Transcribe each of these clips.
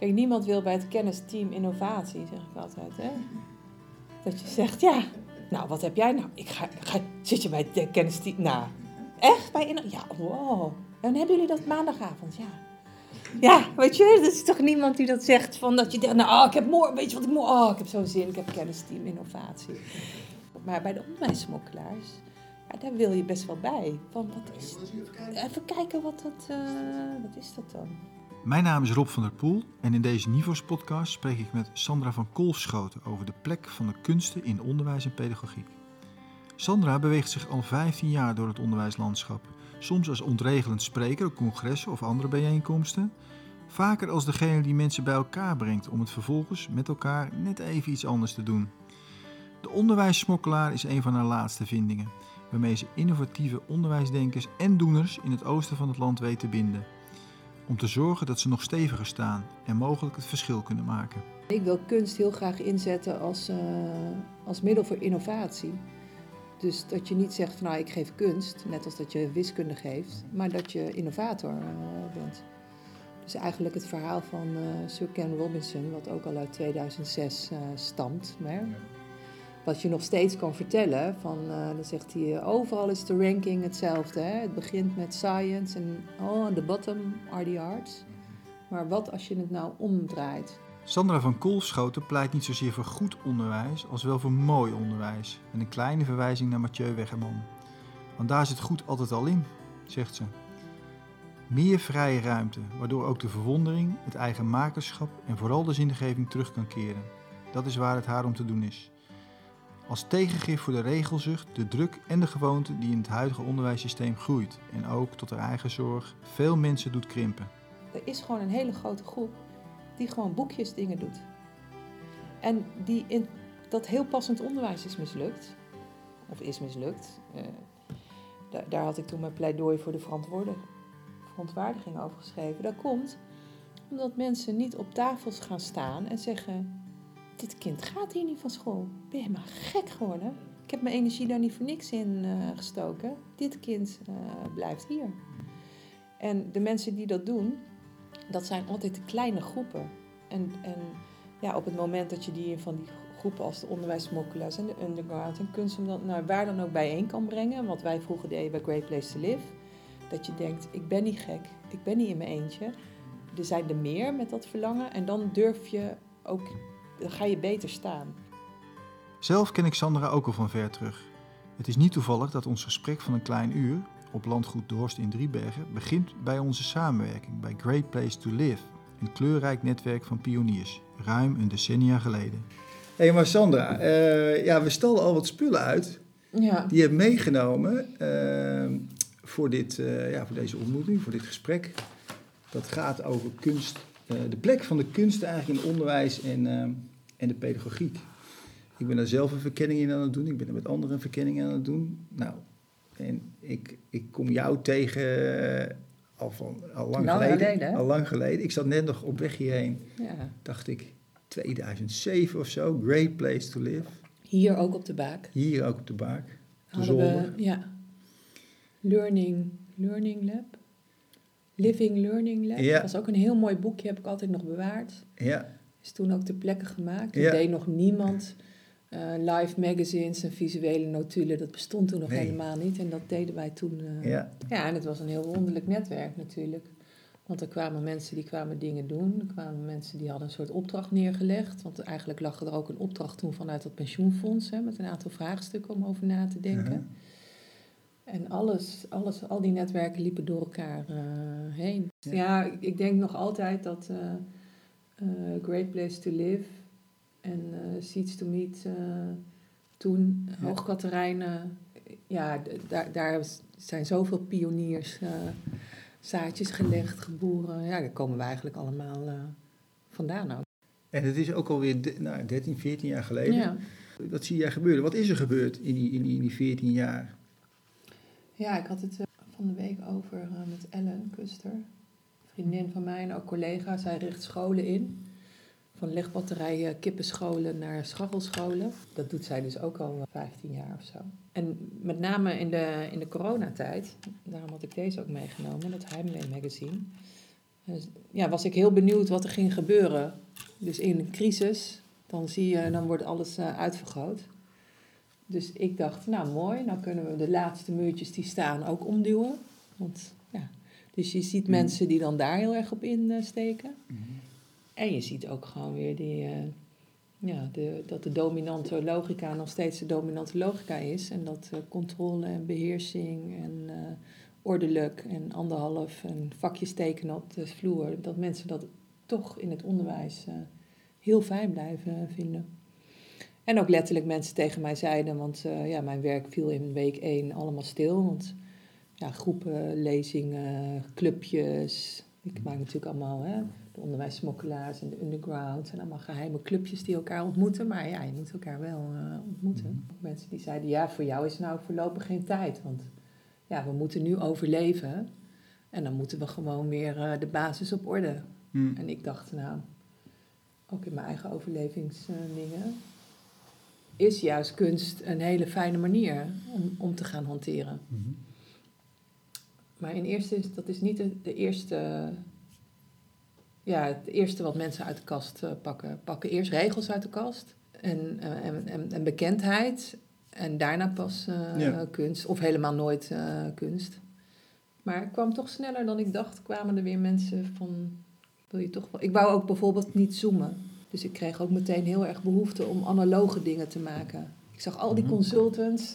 Kijk, niemand wil bij het kennisteam innovatie, zeg ik altijd. Hè? Dat je zegt, ja, nou, wat heb jij nou? Ik ga, ga zit je bij het kennisteam? Nou, echt? Bij inno- ja, wow. En hebben jullie dat maandagavond, ja. Ja, weet je, er is toch niemand die dat zegt van dat je denkt, nou, oh, ik heb morgen, weet je wat ik morgen, oh, ik heb zo'n zin, ik heb kennisteam innovatie. Maar bij de onderwijssmokkelaars, ja, daar wil je best wel bij. Van, wat is, even kijken wat dat, eh, wat is dat dan? Mijn naam is Rob van der Poel en in deze Nivos podcast spreek ik met Sandra van Kolfschoten over de plek van de kunsten in onderwijs en pedagogiek. Sandra beweegt zich al 15 jaar door het onderwijslandschap, soms als ontregelend spreker op congressen of andere bijeenkomsten, vaker als degene die mensen bij elkaar brengt om het vervolgens met elkaar net even iets anders te doen. De onderwijssmokkelaar is een van haar laatste vindingen, waarmee ze innovatieve onderwijsdenkers en doeners in het oosten van het land weet te binden om te zorgen dat ze nog steviger staan en mogelijk het verschil kunnen maken. Ik wil kunst heel graag inzetten als, uh, als middel voor innovatie. Dus dat je niet zegt van nou ik geef kunst, net als dat je wiskunde geeft, maar dat je innovator uh, bent. Dus eigenlijk het verhaal van uh, Sir Ken Robinson, wat ook al uit 2006 stamt, maar wat je nog steeds kan vertellen. Van, uh, dan zegt hij, overal is de ranking hetzelfde. Hè? Het begint met science en oh, on the bottom are the arts. Maar wat als je het nou omdraait? Sandra van Kolfschoten pleit niet zozeer voor goed onderwijs, als wel voor mooi onderwijs. En een kleine verwijzing naar Mathieu Weggerman. Want daar zit goed altijd al in, zegt ze. Meer vrije ruimte, waardoor ook de verwondering, het eigen makerschap en vooral de zingeving terug kan keren. Dat is waar het haar om te doen is. Als tegengif voor de regelzucht, de druk en de gewoonte die in het huidige onderwijssysteem groeit en ook tot haar eigen zorg veel mensen doet krimpen. Er is gewoon een hele grote groep die gewoon boekjes dingen doet. En die in dat heel passend onderwijs is mislukt, of is mislukt. Daar, daar, had ik toen mijn pleidooi voor de verontwaardiging over geschreven. Dat komt omdat mensen niet op tafels gaan staan en zeggen: dit kind gaat hier niet van school. Ben je maar gek geworden? Ik heb mijn energie daar niet voor niks in uh, gestoken. Dit kind uh, blijft hier. En de mensen die dat doen, dat zijn altijd kleine groepen. En, en ja, op het moment dat je die van die groepen als de onderwijsmokkelaars en de underground en kunst, nou, waar dan ook bijeen kan brengen, wat wij vroeger deden bij Great Place to Live, dat je denkt, ik ben niet gek, ik ben niet in mijn eentje. Er zijn er meer met dat verlangen en dan durf je ook dan ga je beter staan. Zelf ken ik Sandra ook al van ver terug. Het is niet toevallig dat ons gesprek van een klein uur op landgoed Dorst in Driebergen begint bij onze samenwerking bij Great Place to Live, een kleurrijk netwerk van pioniers, ruim een decennia geleden. Hé, hey, maar Sandra, uh, ja, we stallen al wat spullen uit. Ja. Die je hebt meegenomen uh, voor, dit, uh, ja, voor deze ontmoeting, voor dit gesprek. Dat gaat over kunst, de plek van de kunst eigenlijk in onderwijs en en de pedagogiek. Ik ben daar zelf een verkenning in aan het doen. Ik ben er met anderen een verkenning aan het doen. Nou, en ik, ik kom jou tegen uh, al, van, al lang, geleden. geleden al lang geleden. Ik zat net nog op weg hierheen. Ja. Dacht ik, 2007 of zo. Great place to live. Hier ook op de baak. Hier ook op de baak. De we, ja. Learning, learning Lab. Living Learning Lab. Ja. Dat was ook een heel mooi boekje, heb ik altijd nog bewaard. Ja, is toen ook ter plekke gemaakt. Toen Ja. deed nog niemand uh, live magazines en visuele notulen. Dat bestond toen nog Nee. helemaal niet. En dat deden wij toen. eh, ja, ja, en het was een heel wonderlijk netwerk natuurlijk. Want er kwamen mensen die kwamen dingen doen. Er kwamen mensen die hadden een soort opdracht neergelegd. Want eigenlijk lag er ook een opdracht toen vanuit het pensioenfonds. Hè, met een aantal vraagstukken om over na te denken. En alles, alles, al die netwerken liepen door elkaar eh, heen. Ja, ik, ik denk nog altijd dat eh, eh, Great Place to Live en eh, Seeds to Meet eh, toen, Ja. Hoogkaterijnen, ja, daar, daar zijn zoveel pioniers, eh, zaadjes gelegd, geboren. Ja, daar komen we eigenlijk allemaal eh, vandaan ook. En het is ook alweer de- nou, 13, 14 jaar geleden. Ja. Wat zie jij gebeuren? Wat is er gebeurd in die, in die, in die 14 jaar? Ja, ik had het eh, van de week over eh, met Ellen Kuster, vriendin van mij en ook collega. Zij richt scholen in. Van legbatterijen, kippenscholen naar scharrelscholen. Dat doet zij dus ook al eh, 15 jaar of zo. En met name in de, in de coronatijd, daarom had ik deze ook meegenomen, dat Heimwee magazine. Dus, ja, was ik heel benieuwd wat er ging gebeuren. Dus in een crisis, dan zie je, dan wordt alles uh, uitvergroot. Dus ik dacht, nou mooi, dan kunnen we de laatste muurtjes die staan ook omduwen. Want. Dus je ziet Mhm. mensen die dan daar heel erg op insteken. Mhm. En je ziet ook gewoon weer die, eh, ja, de, dat de dominante logica nog steeds de dominante logica is. En dat eh, controle en beheersing en eh, ordelijk en anderhalf en vakjes tekenen op de vloer. Dat mensen dat toch in het onderwijs heel fijn blijven vinden. En ook letterlijk mensen tegen mij zeiden, want ja, mijn werk viel in week één allemaal stil. Want ja, groepen, lezingen, clubjes. Ik maak natuurlijk allemaal hè, de onderwijssmokkelaars en de underground. En allemaal geheime clubjes die elkaar ontmoeten. Maar ja, je moet elkaar wel eh, ontmoeten. Mhm. Mensen die zeiden, ja, voor jou is nou voorlopig geen tijd. Want ja, we moeten nu overleven. En dan moeten we gewoon weer eh, de basis op orde. Mhm. En ik dacht, nou, ook in mijn eigen overlevingsdingen, is juist kunst een hele fijne manier om, om te gaan hanteren. Mhm. Maar in eerste instantie, dat is niet de, de eerste, ja, het eerste wat mensen uit de kast eh, pakken. Pakken eerst regels uit de kast en, eh, en, en, en bekendheid en daarna pas eh, Ja. kunst. Of helemaal nooit kunst. Maar het kwam toch sneller dan ik dacht, kwamen er weer mensen van, wil je toch wel... Ik wou ook bijvoorbeeld niet zoomen. Dus ik kreeg ook meteen heel erg behoefte om analoge dingen te maken. Ik zag al die Mhm. consultants...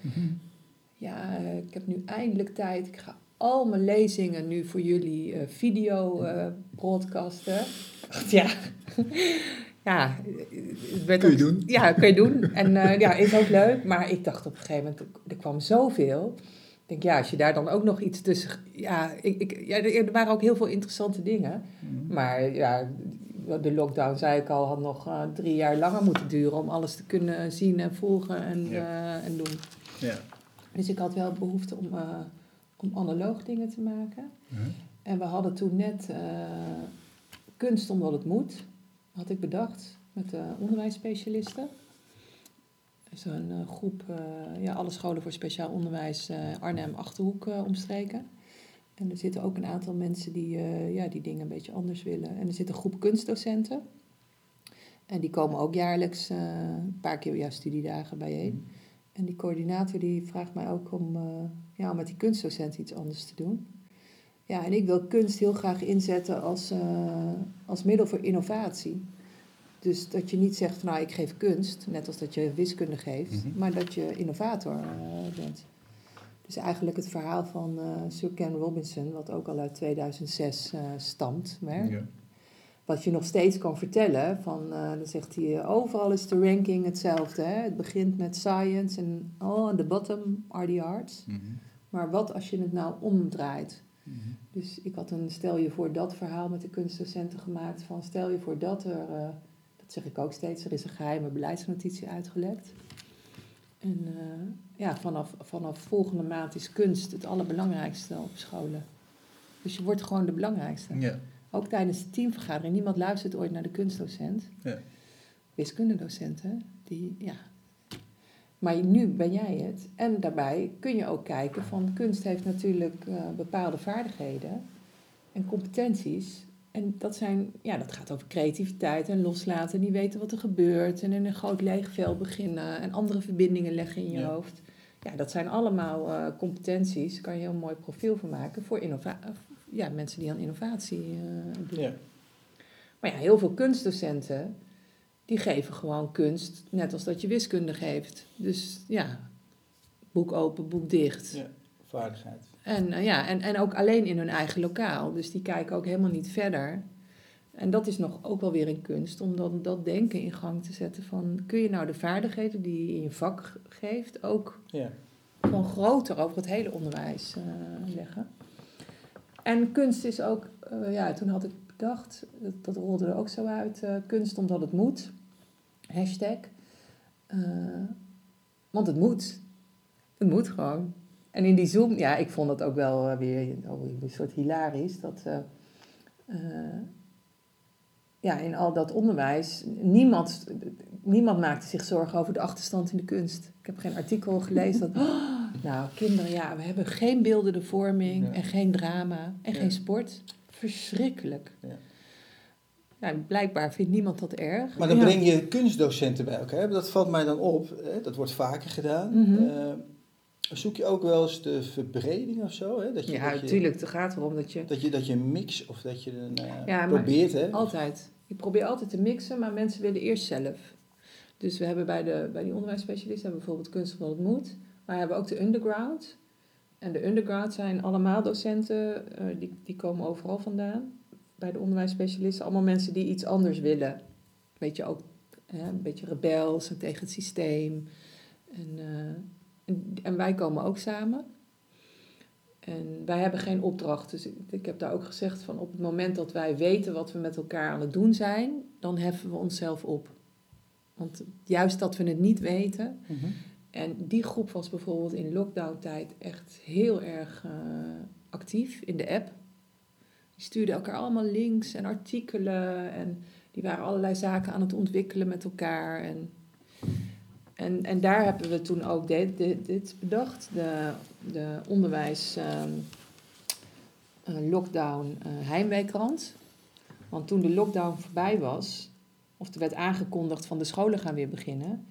Mhm. ja, ik heb nu eindelijk tijd. Ik ga al mijn lezingen nu voor jullie eh, video eh, broadcasten. Ja, ja Kun je ook- doen. Ja, kun je doen. En eh, ja, is ook leuk. Maar ik dacht op een gegeven moment, er kwam zoveel. Ik denk, ja, als je daar dan ook nog iets tussen... Ja, ik, ik, ja er waren ook heel veel interessante dingen. Mhm. Maar ja, de lockdown, zei ik al, had nog drie jaar langer moeten duren... om alles te kunnen zien en volgen en, Ja. en doen. Ja. Dus ik had wel behoefte om, om analoog dingen te maken. En we hadden toen net eh, kunst omdat het moet, had ik bedacht met de onderwijsspecialisten. Zo'n eh, groep, eh, ja, alle scholen voor speciaal onderwijs, Arnhem, Achterhoek eh, omstreken. En er zitten ook een aantal mensen die, ja, die dingen een beetje anders willen. En er zit een groep kunstdocenten. En die komen ook jaarlijks een paar keer ja, studiedagen bijeen. En die coördinator die vraagt mij ook om, ja, om met die kunstdocent iets anders te doen. Ja, en ik wil kunst heel graag inzetten als, eh, als middel voor innovatie. Dus dat je niet zegt, nou ik geef kunst, net als dat je wiskunde geeft, Mhm. maar dat je innovator eh, bent. Dus eigenlijk het verhaal van eh, Sir Ken Robinson, wat ook al uit 2006 eh, stamt, maar Ja. wat je nog steeds kan vertellen. Van, dan zegt hij, overal is de ranking hetzelfde. Hè? Het begint met science en oh, on the bottom are the arts. Mhm. Maar wat als je het nou omdraait? Mhm. Dus ik had een stel je voor dat verhaal met de kunstdocenten gemaakt. Van stel je voor dat er, eh, dat zeg ik ook steeds, er is een geheime beleidsnotitie uitgelekt. En eh, ja, vanaf, vanaf volgende maand is kunst het allerbelangrijkste op scholen. Dus je wordt gewoon de belangrijkste. Ja. Ook tijdens de teamvergadering. Niemand luistert ooit naar de kunstdocent. Ja. Wiskundedocenten. Die, ja. Maar nu ben jij het. En daarbij kun je ook kijken van kunst heeft natuurlijk eh, bepaalde vaardigheden en competenties. En dat, zijn, ja, dat gaat over creativiteit en loslaten. Niet weten wat er gebeurt. En in een groot leeg veld beginnen. En andere verbindingen leggen in je Ja. hoofd. Ja, dat zijn allemaal eh, competenties. Daar kan je een heel mooi profiel van maken voor innova- ja, mensen die aan innovatie eh, doen. Ja. Maar ja, heel veel kunstdocenten, die geven gewoon kunst, net als dat je wiskunde geeft. Dus ja, boek open, boek dicht. Ja. Vaardigheid. En, eh, ja, en, en ook alleen in hun eigen lokaal. Dus die kijken ook helemaal niet verder. En dat is nog ook wel weer een kunst, om dan dat denken in gang te zetten van... kun je nou de vaardigheden die je in je vak geeft ook Ja. gewoon groter over het hele onderwijs eh, leggen. En kunst is ook, eh, ja, toen had ik bedacht, dat, dat rolde er ook zo uit, eh, kunst omdat het moet. Hashtag. Eh, want het moet. Het moet gewoon. En in die Zoom, ja, ik vond het ook wel eh, weer oh, een soort hilarisch. Dat, ja, in al dat onderwijs, niemand, niemand maakte zich zorgen over de achterstand in de kunst. Ik heb geen artikel gelezen dat, "Oh, nou kinderen, ja, we hebben geen beeldende vorming Ja. en geen drama en Ja. geen sport. Verschrikkelijk. Ja. Nou, blijkbaar vindt niemand dat erg. Maar dan Ja. breng je kunstdocenten bij elkaar. Dat valt mij dan op. Hè? Dat wordt vaker gedaan. Mhm. Eh, zoek je ook wel eens de verbreding of zo? Hè? Dat je, Ja, dat je, natuurlijk. Het gaat erom dat je... Dat je, dat je een mix of dat je een, Ja, maar probeert. Hè? Altijd. Ik probeer altijd te mixen, maar mensen willen eerst zelf. Dus we hebben bij, de, bij die onderwijsspecialisten hebben bijvoorbeeld kunst wat het moet. Maar we hebben ook de underground. En de underground zijn allemaal docenten, eh, die, die komen overal vandaan. Bij de onderwijsspecialisten, allemaal mensen die iets anders willen. Weet je, ook hè, een beetje rebels en tegen het systeem. En, eh, en, en wij komen ook samen. En wij hebben geen opdracht. Dus ik, ik heb daar ook gezegd van op het moment dat wij weten wat we met elkaar aan het doen zijn, dan heffen we onszelf op. Want juist dat we het niet weten. Mhm. En die groep was bijvoorbeeld in lockdown-tijd echt heel erg eh, actief in de app. Die stuurden elkaar allemaal links en artikelen. En die waren allerlei zaken aan het ontwikkelen met elkaar. En, en, en daar hebben we toen ook dit, dit, bedacht. De, de onderwijs eh, lockdown eh heimweekrant. Want toen de lockdown voorbij was, of er werd aangekondigd van de scholen gaan weer beginnen,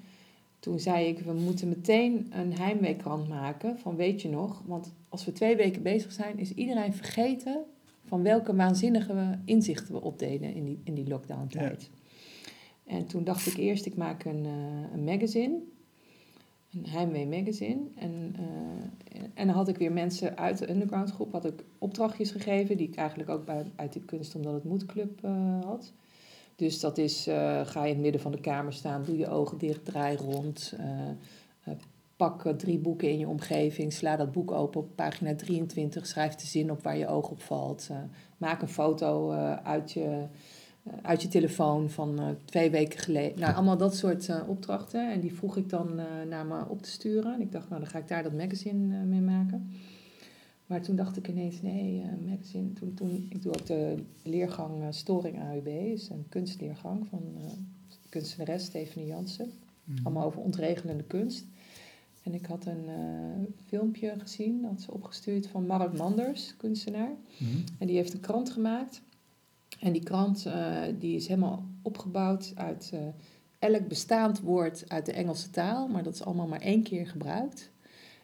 toen zei ik, we moeten meteen een heimweekrant maken van weet je nog, want als we twee weken bezig zijn, is iedereen vergeten van welke waanzinnige inzichten we opdeden in die, in die lockdown tijd. En toen dacht ik eerst, ik maak een, eh, een magazine, een Heimwee magazine. En, eh, en dan had ik weer mensen uit de underground groep, had ik opdrachtjes gegeven, die ik eigenlijk ook bij, uit de Kunst Omdat Het Moet Club eh, had. Dus dat is, eh, ga je in het midden van de kamer staan, doe je ogen dicht, draai rond. eh, eh, pak drie boeken in je omgeving, sla dat boek open op pagina 23, schrijf de zin op waar je oog op valt. maak een foto uit, je, uit je telefoon van twee weken geleden. Nou, allemaal dat soort opdrachten. En die vroeg ik dan naar me op te sturen. En ik dacht, nou, dan ga ik daar dat magazine mee maken. Maar toen dacht ik ineens, nee, eh, magazine. Toen, toen, ik doe ook de leergang eh, Storing AUB, is een kunstleergang van eh kunstenares Stephanie Jansen. Mhm. Allemaal over ontregelende kunst. En ik had een filmpje gezien, dat ze opgestuurd van Mark Manders, kunstenaar. Mhm. En die heeft een krant gemaakt. En die krant die is helemaal opgebouwd uit elk bestaand woord uit de Engelse taal. Maar dat is allemaal maar één keer gebruikt.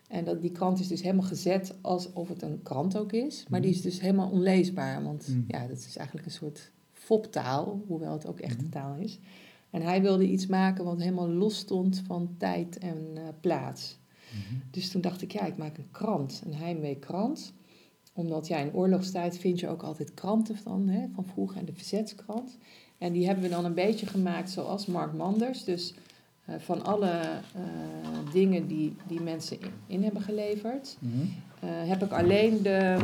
En dat, die krant is dus helemaal gezet alsof het een krant ook is. Maar die is dus helemaal onleesbaar. Want Mhm. ja, dat is eigenlijk een soort foptaal, hoewel het ook echte Mhm. taal is. En hij wilde iets maken wat helemaal los stond van tijd en eh, plaats. Mhm. Dus toen dacht ik, ja, ik maak een krant, een heimweekrant. Omdat ja, in oorlogstijd vind je ook altijd kranten van, hè, van vroeger en de verzetskrant. En die hebben we dan een beetje gemaakt zoals Mark Manders. Dus eh, van alle eh, dingen die, die mensen in, in hebben geleverd, Mhm. eh, heb ik alleen de,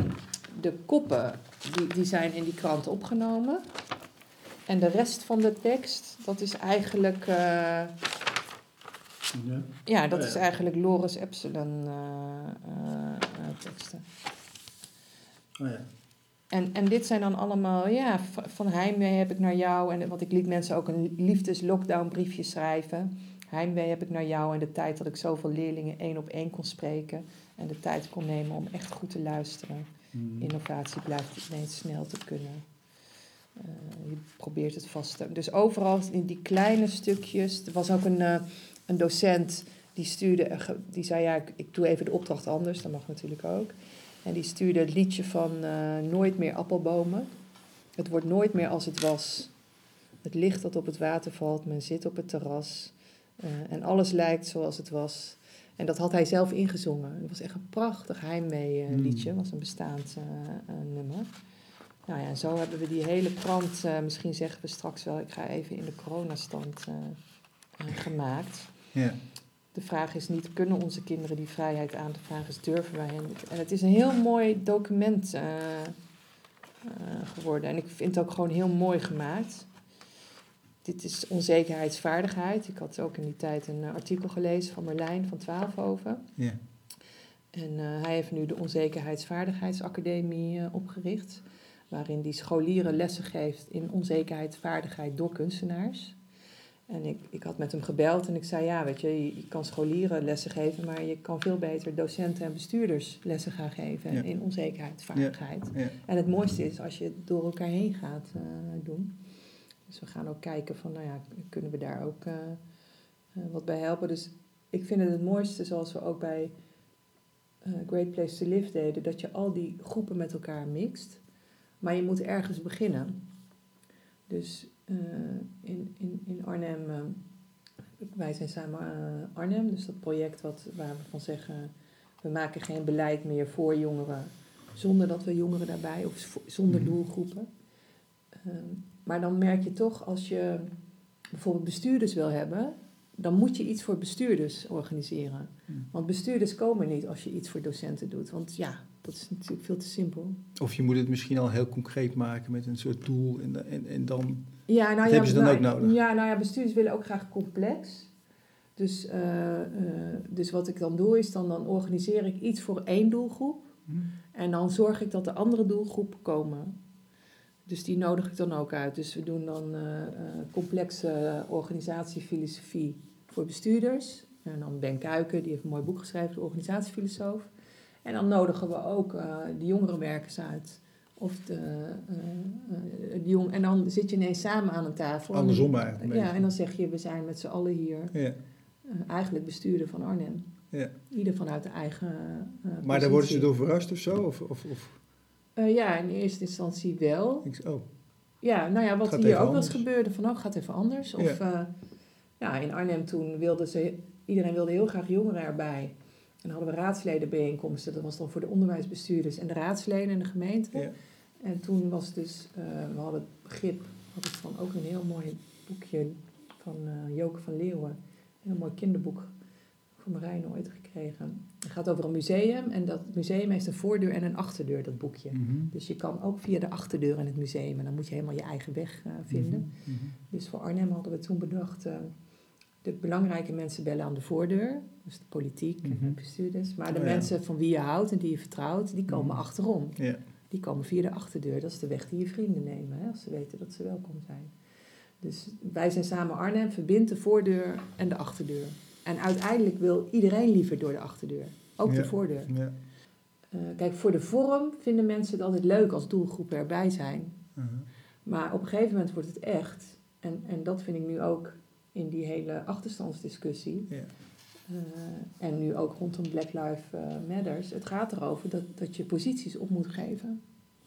de koppen, die, die zijn in die krant opgenomen. En de rest van de tekst, dat is eigenlijk... eh, Ja. ja, dat Oh, is eigenlijk Loris Epsilon eh, eh, eh, teksten. Oh ja. En, en dit zijn dan allemaal, ja, van heimwee heb ik naar jou. En want ik liet mensen ook een liefdes-lockdown briefje schrijven. Heimwee heb ik naar jou en de tijd dat ik zoveel leerlingen één op één kon spreken. En de tijd kon nemen om echt goed te luisteren. Mhm. Innovatie blijft ineens snel te kunnen. Eh, je probeert het vast te... Dus overal in die kleine stukjes... Er was ook een, eh, een docent die stuurde... ge- Die zei, ja, ik, ik doe even de opdracht anders. Dat mag natuurlijk ook. En die stuurde het liedje van eh, Nooit meer appelbomen. Het wordt nooit meer als het was. Het licht dat op het water valt. Men zit op het terras. Eh, en alles lijkt zoals het was. En dat had hij zelf ingezongen. Het was echt een prachtig heimwee Mm. liedje. Het was een bestaand eh, eh, nummer. Nou ja, en zo hebben we die hele krant, misschien zeggen we straks wel, ik ga even in de coronastand gemaakt. Ja. De vraag is niet, kunnen onze kinderen die vrijheid aan? De vraag is, durven wij hen? En het is een heel mooi document geworden. En ik vind het ook gewoon heel mooi gemaakt. Dit is onzekerheidsvaardigheid. Ik had ook in die tijd een eh, artikel gelezen van Merlijn van Twaalfhoven. Ja. En eh, hij heeft nu de Onzekerheidsvaardigheidsacademie eh, opgericht. Waarin die scholieren lessen geeft in onzekerheidsvaardigheid door kunstenaars. En ik, ik had met hem gebeld en ik zei, ja, weet je, je, je kan scholieren lessen geven, maar je kan veel beter docenten en bestuurders lessen gaan geven Ja. in onzekerheid, vaardigheid. Ja. En het mooiste is als je het door elkaar heen gaat doen. Dus we gaan ook kijken van, nou ja, kunnen we daar ook eh, eh, wat bij helpen. Dus ik vind het het mooiste, zoals we ook bij eh, Great Place to Live deden, dat je al die groepen met elkaar mixt. Maar je moet ergens beginnen. Dus in, in, in Arnhem, wij zijn samen Arnhem, dus dat project wat, waar we van zeggen, we maken geen beleid meer voor jongeren, zonder dat we jongeren daarbij, of zonder Mhm. doelgroepen. Ehm, maar dan merk je toch, als je bijvoorbeeld bestuurders wil hebben, dan moet je iets voor bestuurders organiseren. Mhm. Want bestuurders komen niet als je iets voor docenten doet. Want ja, dat is natuurlijk veel te simpel. Of je moet het misschien al heel concreet maken met een soort doel en, en, en dan... Ja, nou ja, hebben ze dan nou, ook nodig? Ja, nou ja, bestuurders willen ook graag complex. Dus, eh, eh, dus wat ik dan doe is, dan, dan organiseer ik iets voor één doelgroep. En dan zorg ik dat de andere doelgroepen komen. Dus die nodig ik dan ook uit. Dus we doen dan eh, eh, complexe organisatiefilosofie voor bestuurders. En dan Ben Kuiken, die heeft een mooi boek geschreven, de organisatiefilosoof. En dan nodigen we ook eh, de jongerenwerkers uit. Of de, de jong, en dan zit je ineens samen aan een tafel. Andersom eigenlijk Ja, en dan zeg je, we zijn met z'n allen hier Ja, eigenlijk bestuurder van Arnhem. ja. Ieder vanuit de eigen eh, Maar daar worden ze door verrast of zo? Of, of, of, Eh, ja, in eerste instantie wel. ik, oh, Ja, nou ja, wat hier ook wel eens anders. gebeurde, van oh, gaat even anders. Of ja. ja, in Arnhem toen wilden ze, iedereen wilde heel graag jongeren erbij. En dan hadden we raadsledenbijeenkomsten, dat was dan voor de onderwijsbestuurders en de raadsleden in de gemeente. ja. En toen was dus, eh, we hadden het begrip, had ik van ook een heel mooi boekje van eh Joke van Leeuwen. Een heel mooi kinderboek van Marijn ooit gekregen. Het gaat over een museum en dat museum heeft een voordeur en een achterdeur, dat boekje. Mhm. Dus je kan ook via de achterdeur in het museum en dan moet je helemaal je eigen weg eh, vinden. Mhm. Mhm. Dus voor Arnhem hadden we toen bedacht, eh, de belangrijke mensen bellen aan de voordeur. Dus de politiek en de Mhm. bestuurders. Maar de Oh ja. mensen van wie je houdt en die je vertrouwt, die komen Mhm. achterom. Die komen via de achterdeur. Dat is de weg die je vrienden nemen, hè, als ze weten dat ze welkom zijn. Dus wij zijn samen Arnhem, verbindt de voordeur en de achterdeur. En uiteindelijk wil iedereen liever door de achterdeur. Ook Ja. de voordeur. Ja. Eh, kijk, voor de vorm vinden mensen het altijd leuk als doelgroepen erbij zijn. Mhm. Maar op een gegeven moment wordt het echt. En, en dat vind ik nu ook in die hele achterstandsdiscussie. Ja. eh, en nu ook rondom Black Lives eh, Matters. Het gaat erover dat, dat je posities op moet geven.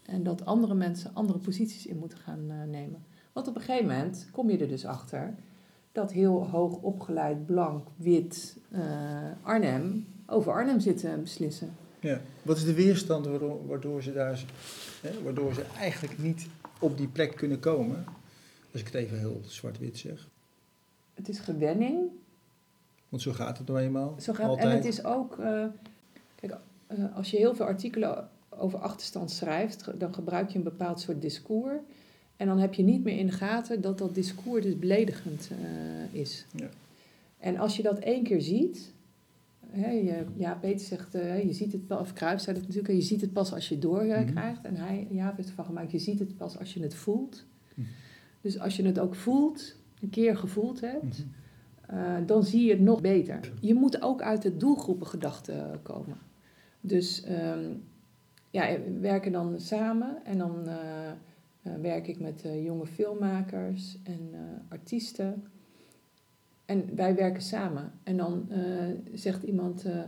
En dat andere mensen andere posities in moeten gaan nemen. Want op een gegeven moment kom je er dus achter dat heel hoog opgeleid, blank, wit eh, Arnhem over Arnhem zit te beslissen. Ja. Wat is de weerstand waardoor, waardoor, ze daar, hè, waardoor ze eigenlijk niet op die plek kunnen komen? Als ik het even heel zwart-wit zeg. Het is gewenning, Want zo gaat het nou eenmaal. Zo gaat, Altijd. en het is ook, eh, kijk, eh, als je heel veel artikelen over achterstand schrijft, dan gebruik je een bepaald soort discours. En dan heb je niet meer in de gaten dat dat discours dus beledigend eh, is. Ja. En als je dat één keer ziet, ja, Peter zegt, eh, je ziet het pas, of Kruijf zei dat natuurlijk, je ziet het pas als je doorkrijgt. Mhm. En hij, ja, heeft ervan gemaakt, je ziet het pas als je het voelt. Mhm. Dus als je het ook voelt, een keer gevoeld hebt, Mhm. eh, dan zie je het nog beter. Je moet ook uit de doelgroepengedachte komen. Dus ehm, ja, we werken dan samen en dan eh, werk ik met jonge filmmakers en artiesten. En wij werken samen. En dan eh, zegt iemand, eh,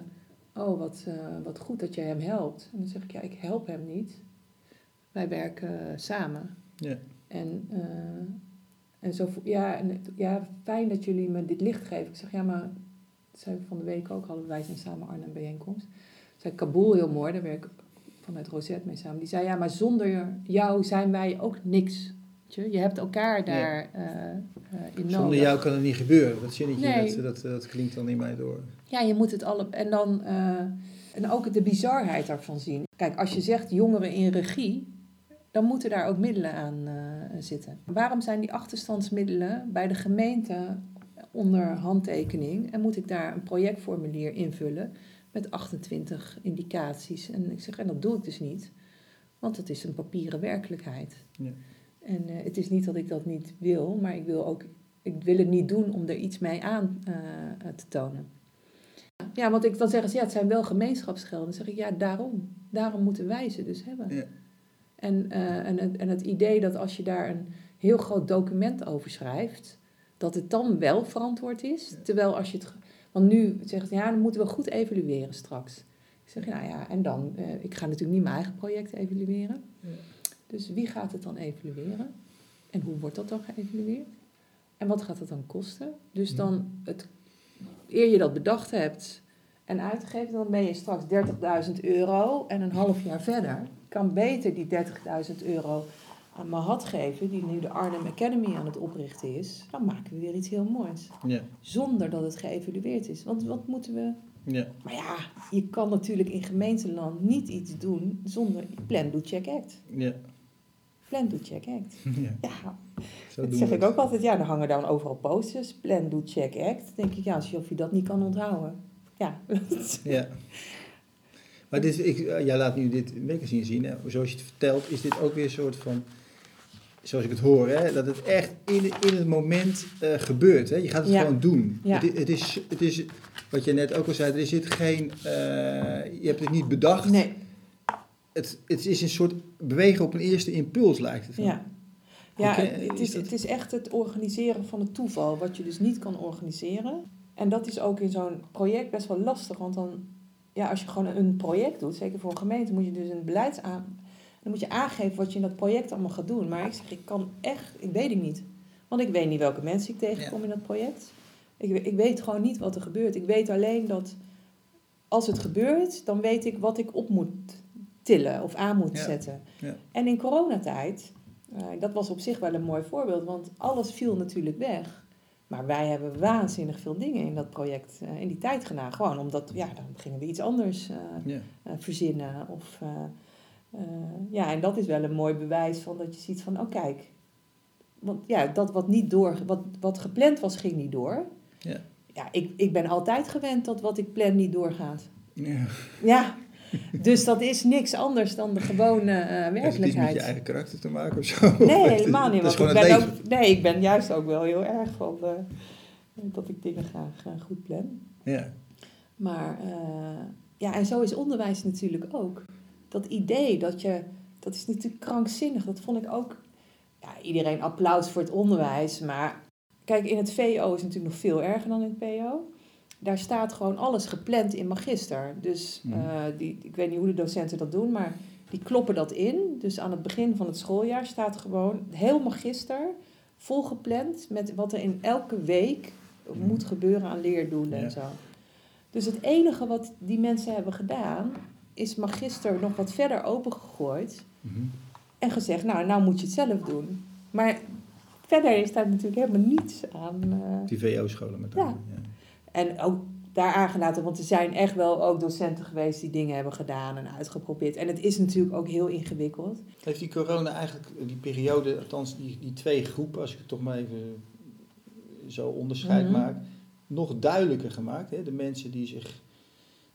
oh wat, eh, wat goed dat jij hem helpt. En dan zeg ik, ja, ik help hem niet. Wij werken samen. Ja. En, en zo, ja, en, ja, fijn dat jullie me dit licht geven. Ik zeg, ja, maar, dat zei we van de week ook al, wij zijn samen Arnhem bijeenkomst. Zei Kabul heel mooi, daar werk ik vanuit Rosette mee samen. Die zei, ja, maar zonder jou zijn wij ook niks. Je, je hebt elkaar daar eh, eh, in nodig. Zonder jou kan het niet gebeuren. Dat zinnetje, Nee. dat, dat, dat klinkt dan in mij door. Ja, je moet het alle. En dan. eh, en ook de bizarheid daarvan zien. Kijk, als je zegt jongeren in regie. dan moeten daar ook middelen aan eh, zitten. Waarom zijn die achterstandsmiddelen bij de gemeente onder handtekening. en moet ik daar een projectformulier invullen. met 28 indicaties? En ik zeg, en dat doe ik dus niet. Want het is een papieren werkelijkheid. Ja. En eh, het is niet dat ik dat niet wil, maar ik wil ook ik wil het niet doen om er iets mee aan eh, te tonen. Ja, want ik, dan zeggen ze, ja, het zijn wel gemeenschapsgelden. Dan zeg ik, ja, daarom. Daarom moeten wij ze dus hebben. Ja. En, eh, en, het- en het idee dat als je daar een heel groot document over schrijft, dat het dan wel verantwoord is. Terwijl als je het. Want nu zegt ja, dan moeten we goed evalueren straks. Ik zeg, nou ja, en dan? ik ga natuurlijk niet mijn eigen project evalueren. Ja. Dus wie gaat het dan evalueren? En hoe wordt dat dan geëvalueerd? En wat gaat dat dan kosten? Dus dan, het, eer je dat bedacht hebt en uitgegeven, dan ben je straks 30.000 euro. En een half jaar verder kan beter die 30.000 euro aan Mahat geven, die nu de Arnhem Academy aan het oprichten is. Dan maken we weer iets heel moois. Ja. Zonder dat het geëvalueerd is. Want wat moeten we Ja. maar ja, je kan natuurlijk in gemeenteland niet iets doen zonder plan, do, check, act. Ja. Plan, do, check, act. ja. Dat zeg ik ook altijd. Ja, dan hangen dan overal posters. Plan, do, check, act. Dan denk ik, ja, alsof je dat niet kan onthouden. Ja, Ja. Maar dit, ik, eh, jij laat nu dit magazine zien. Hè. Zoals je het vertelt, is dit ook weer een soort van... Zoals ik het hoor, hè, dat het echt in, in het moment eh, gebeurt. Hè. Je gaat het Ja. gewoon doen. Ja. Het, het, is, het is, wat je net ook al zei, er zit geen... eh, je hebt het niet bedacht. nee, Het, het is een soort bewegen op een eerste impuls, lijkt het. ja. Ja, Oké, het, het is is, dat- het is echt het organiseren van het toeval, wat je dus niet kan organiseren. En dat is ook in zo'n project best wel lastig, want dan, ja, als je gewoon een project doet, zeker voor een gemeente, moet je dus een beleidsaan... Dan moet je aangeven wat je in dat project allemaal gaat doen. Maar ik zeg, ik kan echt, ik weet het niet. Want ik weet niet welke mensen ik tegenkom in dat project. Ik, ik weet gewoon niet wat er gebeurt. Ik weet alleen dat als het gebeurt, dan weet ik wat ik op moet tillen of aan moet Ja. zetten. Ja. En in coronatijd, eh, dat was op zich wel een mooi voorbeeld, want alles viel natuurlijk weg. Maar wij hebben waanzinnig veel dingen in dat project eh, in die tijd gedaan. Gewoon omdat, ja, dan gingen we iets anders eh, Ja. verzinnen. Of, ja, en dat is wel een mooi bewijs van dat je ziet van, oh kijk. Want ja, dat wat niet door, wat, wat gepland was, ging niet door. Ja. Ja, ik, ik ben altijd gewend dat wat ik plan niet doorgaat. Ja. Ja, dus dat is niks anders dan de gewone eh, Heeft het iets met werkelijkheid. je eigen karakter te maken of zo? Nee, helemaal niet. Want ik ben ook, nee, ik ben juist ook wel heel erg van eh, dat ik dingen graag eh, goed plan. Ja. Maar ja, en zo is onderwijs natuurlijk ook. Dat idee dat je, dat is natuurlijk krankzinnig. Dat vond ik ook, ja, iedereen applaus voor het onderwijs. Maar kijk, in het VO is het natuurlijk nog veel erger dan in het PO. Daar staat gewoon alles gepland in magister. Dus Mhm. eh, die, ik weet niet hoe de docenten dat doen, maar die kloppen dat in. Dus aan het begin van het schooljaar staat gewoon heel magister volgepland met wat er in elke week moet gebeuren aan leerdoelen Ja. en zo. Dus het enige wat die mensen hebben gedaan, is magister nog wat verder opengegooid Mhm. en gezegd, nou, nou moet je het zelf doen. Maar verder is daar natuurlijk helemaal niets aan. eh, Die VO-scholen met name. Ja. En ook daar aangelaten, want er zijn echt wel ook docenten geweest die dingen hebben gedaan en uitgeprobeerd. En het is natuurlijk ook heel ingewikkeld. Heeft die corona eigenlijk, die periode, althans die, die twee groepen, als ik het toch maar even zo onderscheid Mhm. maak, nog duidelijker gemaakt? Hè? De mensen die zich,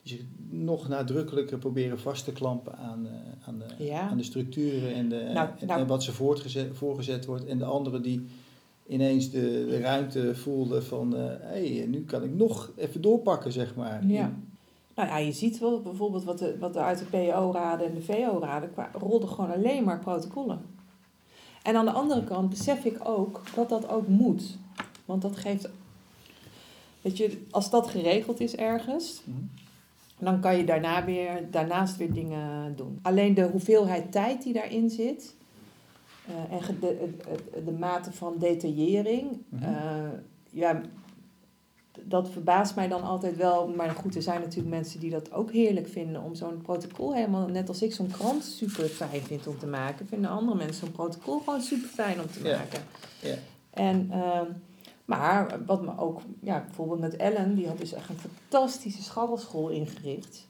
die zich nog nadrukkelijker proberen vast te klampen aan, eh, aan, de, Ja. aan de structuren en, de, Nou, en, nou- en wat ze voortgezet, voorgezet wordt. En de anderen die ineens de, de ruimte voelden van, hé, hey, nu kan ik nog even doorpakken, zeg maar. Ja. Nou ja, je ziet wel bijvoorbeeld wat, de, wat er uit de PO-raden en de VO-raden rolden gewoon alleen maar protocollen. En aan de andere kant besef ik ook dat dat ook moet. Want dat geeft. Weet je, als dat geregeld is ergens, Mhm. dan kan je daarna weer, daarnaast weer dingen doen. Alleen de hoeveelheid tijd die daarin zit eh, en ge- de, de, de mate van detaillering, Mhm. eh, ja, dat verbaast mij dan altijd wel. Maar goed, er zijn natuurlijk mensen die dat ook heerlijk vinden om zo'n protocol helemaal, net als ik zo'n krant super fijn vind om te maken, vinden andere mensen zo'n protocol gewoon super fijn om te maken. Ja. En, ehm, maar wat me ook, ja, bijvoorbeeld met Ellen, die had dus echt een fantastische scharrelschool ingericht.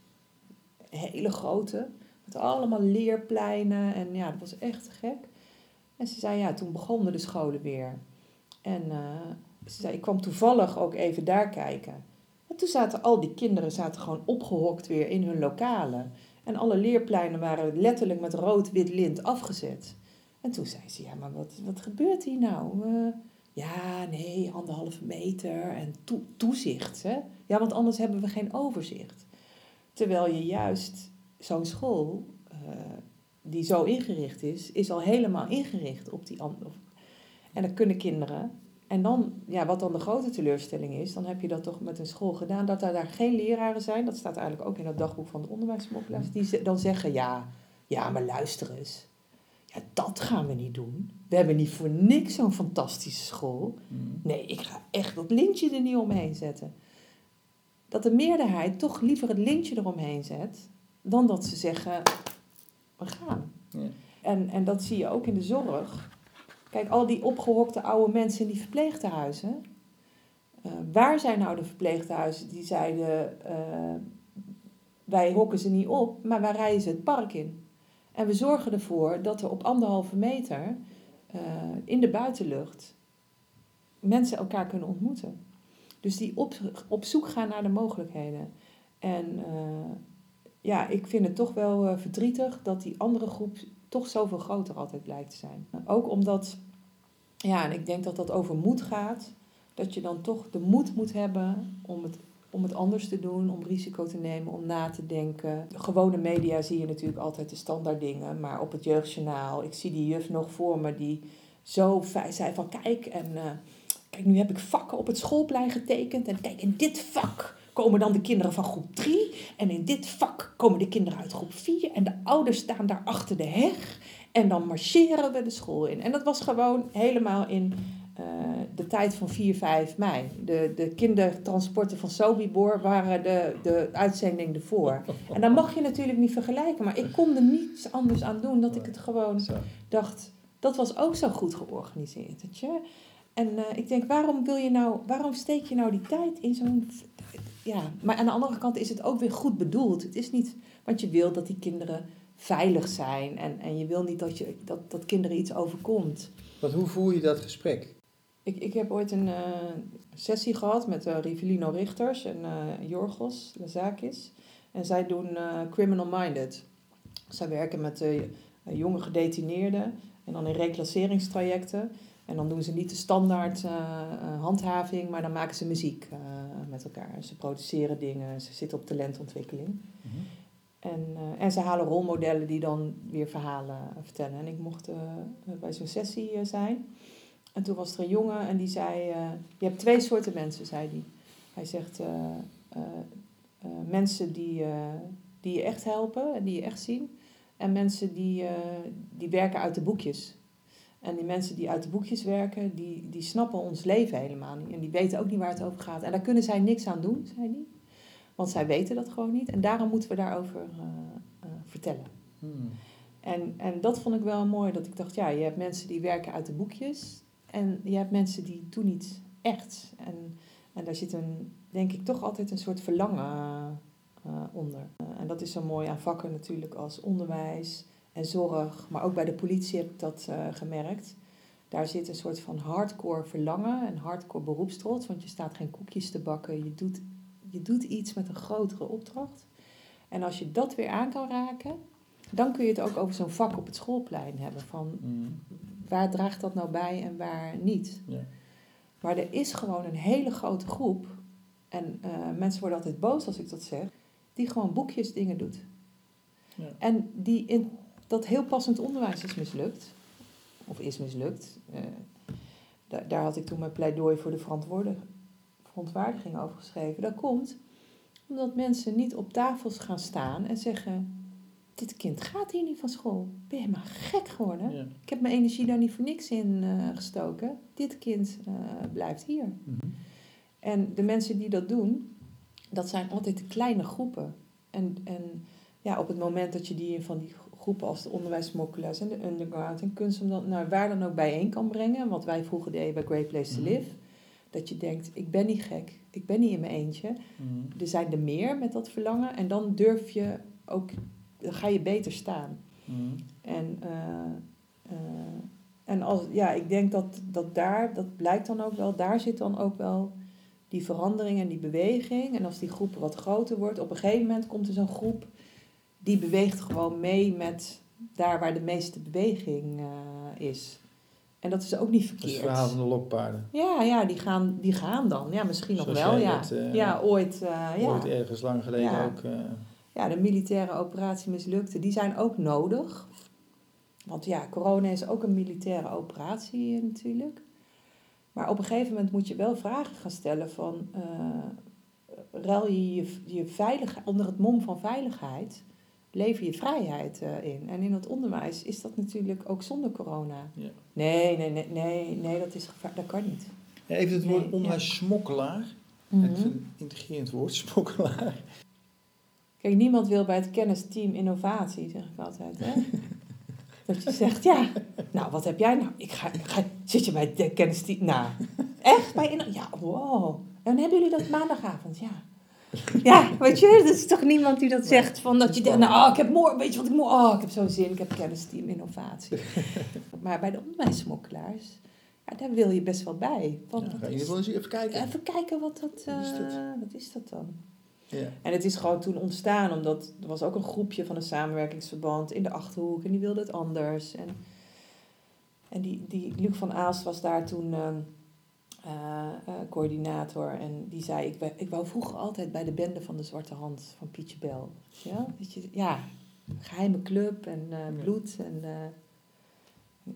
Een hele grote, met allemaal leerpleinen en ja, dat was echt gek. En ze zei, ja, toen begonnen de scholen weer. En eh, ze zei, ik kwam toevallig ook even daar kijken. En toen zaten al die kinderen zaten gewoon opgehokt weer in hun lokalen. En alle leerpleinen waren letterlijk met rood-wit lint afgezet. En toen zei ze, ja, maar wat, wat gebeurt hier nou? Eh, ja, nee, anderhalve meter en toezicht. Hè? Ja, want anders hebben we geen overzicht. Terwijl je juist zo'n school, uh, die zo ingericht is, is al helemaal ingericht op die andere. En dan kunnen kinderen. En dan, ja, wat dan de grote teleurstelling is, dan heb je dat toch met een school gedaan, dat er daar geen leraren zijn, dat staat eigenlijk ook in het dagboek van de onderwijsmokkelaars, die dan zeggen, ja, ja, maar luister eens. Ja, dat gaan we niet doen. We hebben niet voor niks zo'n fantastische school. Mm. Nee, ik ga echt dat lintje er niet omheen zetten. Dat de meerderheid toch liever het lintje eromheen zet, dan dat ze zeggen, we gaan. Ja. En, en dat zie je ook in de zorg. Kijk, al die opgehokte oude mensen in die verpleeghuizen. Uh, waar zijn nou de verpleeghuizen die zeiden, uh, wij hokken ze niet op, maar wij rijden ze het park in. En we zorgen ervoor dat er op anderhalve meter uh, in de buitenlucht mensen elkaar kunnen ontmoeten. Dus die op, op zoek gaan naar de mogelijkheden. En ja, ik vind het toch wel verdrietig dat die andere groep toch zoveel groter altijd blijkt te zijn. Ook omdat, ja, en ik denk dat dat over moed gaat, dat je dan toch de moed moet hebben om het, om het anders te doen, om risico te nemen, om na te denken. De gewone media zie je natuurlijk altijd de standaard dingen, maar op het jeugdjournaal, ik zie die juf nog voor me die zo zei van kijk, en uh, kijk, nu heb ik vakken op het schoolplein getekend en kijk, in dit vak komen dan de kinderen van groep 3. En in dit vak komen de kinderen uit groep 4. En de ouders staan daar achter de heg. En dan marcheren we de school in. En dat was gewoon helemaal in uh, de tijd van 4, 5 mei. De, de kindertransporten van Sobibor waren de, de uitzending ervoor. En dan mag je natuurlijk niet vergelijken. Maar ik kon er niets anders aan doen. Dat ik het gewoon dacht, dat was ook zo goed georganiseerd. En uh, ik denk, waarom wil je nou, waarom steek je nou die tijd in zo'n ja, maar aan de andere kant is het ook weer goed bedoeld. Het is niet, want je wil dat die kinderen veilig zijn en, en je wil niet dat, je, dat, dat kinderen iets overkomt. Want hoe voer je dat gesprek? Ik, ik heb ooit een uh, sessie gehad met uh, Rivelino Richters en uh, Jorgos Lazakis. En zij doen Criminal Minded. Zij werken met jonge gedetineerden en dan in reclasseringstrajecten. En dan doen ze niet de standaard handhaving, maar dan maken ze muziek met elkaar. Ze produceren dingen, ze zitten op talentontwikkeling. Mhm. En, uh, en ze halen rolmodellen die dan weer verhalen vertellen. En ik mocht bij zo'n sessie zijn. En toen was er een jongen en die zei... je hebt twee soorten mensen, zei hij. Hij zegt... mensen die, die je echt helpen en die je echt zien. En mensen die, die werken uit de boekjes. En die mensen die uit de boekjes werken, die, die snappen ons leven helemaal niet. En die weten ook niet waar het over gaat. En daar kunnen zij niks aan doen, zei hij. Want zij weten dat gewoon niet. En daarom moeten we daarover uh, uh, vertellen. Hmm. En, en dat vond ik wel mooi. Dat ik dacht, ja, je hebt mensen die werken uit de boekjes. En je hebt mensen die doen iets echt. En, en daar zit een, denk ik, toch altijd een soort verlangen uh, onder. en dat is zo mooi aan vakken natuurlijk als onderwijs en zorg, maar ook bij de politie heb ik dat uh, gemerkt. Daar zit een soort van hardcore verlangen en hardcore beroepstrots, want je staat geen koekjes te bakken, je doet, je doet iets met een grotere opdracht. En als je dat weer aan kan raken, dan kun je het ook over zo'n vak op het schoolplein hebben. Van mm. waar draagt dat nou bij en waar niet. Ja. Maar er is gewoon een hele grote groep, en uh, mensen worden altijd boos als ik dat zeg, die gewoon boekjes dingen doet. Ja. En die in dat heel passend onderwijs is mislukt. Of is mislukt. Uh, daar, daar had ik toen mijn pleidooi voor de verontwaardiging over geschreven. Dat komt omdat mensen niet op tafels gaan staan en zeggen... Dit kind gaat hier niet van school. Ben je maar gek geworden? Ik heb mijn energie daar niet voor niks in uh, gestoken. Dit kind uh, blijft hier. Mm -hmm. En de mensen die dat doen, dat zijn altijd de kleine groepen. En, en ja, op het moment dat je die van die groepen als de onderwijsmokkelaars en de underground en kunst, om dan, nou, waar dan ook bijeen kan brengen. Wat wij vroeger deden bij Great Place to mhm. Live. Dat je denkt, ik ben niet gek, ik ben niet in mijn eentje. Mhm. Er zijn er meer met dat verlangen. En dan durf je ook, dan ga je beter staan. Mhm. En, uh, uh, en als, ja, ik denk dat, dat daar, dat blijkt dan ook wel, daar zit dan ook wel die verandering en die beweging. En als die groep wat groter wordt, op een gegeven moment komt er zo'n groep die beweegt gewoon mee met daar waar de meeste beweging uh, is. En dat is ook niet is het verkeerd. verhaal van de lokpaarden. Ja, ja die, gaan, die gaan dan. Ja, misschien nog Zoals wel, ja. dat, eh, ja, ooit. eh, ja. Ooit ergens lang geleden Ja. ook. eh, ja, de militaire operatie mislukte. Die zijn ook nodig. Want ja, corona is ook een militaire operatie eh, natuurlijk. Maar op een gegeven moment moet je wel vragen gaan stellen van... eh ruil je je, je veiligheid, onder het mom van veiligheid... lever je vrijheid eh, in. En in het onderwijs is dat natuurlijk ook zonder corona. Ja. Nee, nee, nee, nee, nee dat, is gevaar, dat kan niet. ja, even het Nee, woord ja. onderwijs smokkelaar. Mhm. Het een intrigerend woord, smokkelaar. Kijk, niemand wil bij het kennisteam innovatie, zeg ik altijd. Hè? Dat je zegt, ja, nou, wat heb jij nou? Ik ga, ik ga zit je bij het kennisteam? Nou, echt? Bij ja, wow. En hebben jullie dat maandagavond? Ja. Ja, weet je, er is toch niemand die dat zegt van dat je denkt, nou, ik heb morgen, weet je wat ik moet, oh, ik heb zo'n zin, ik heb kennisteam innovatie. Maar bij de onderwijssmokkelaars, ja, daar wil je best wel bij. Ja, Want je geval eens even kijken. even kijken wat dat, Wat is dat? eh, wat is dat dan? Ja. En het is gewoon toen ontstaan, omdat er was ook een groepje van een samenwerkingsverband in de Achterhoek en die wilde het anders. En, en die, die Luc van Aalst was daar toen ehm, eh, eh, coördinator en die zei, ik, wou- ik wou vroeger altijd bij de bende van de Zwarte Hand van Pietje Bel. Ja, je, ja geheime club en eh, bloed. En,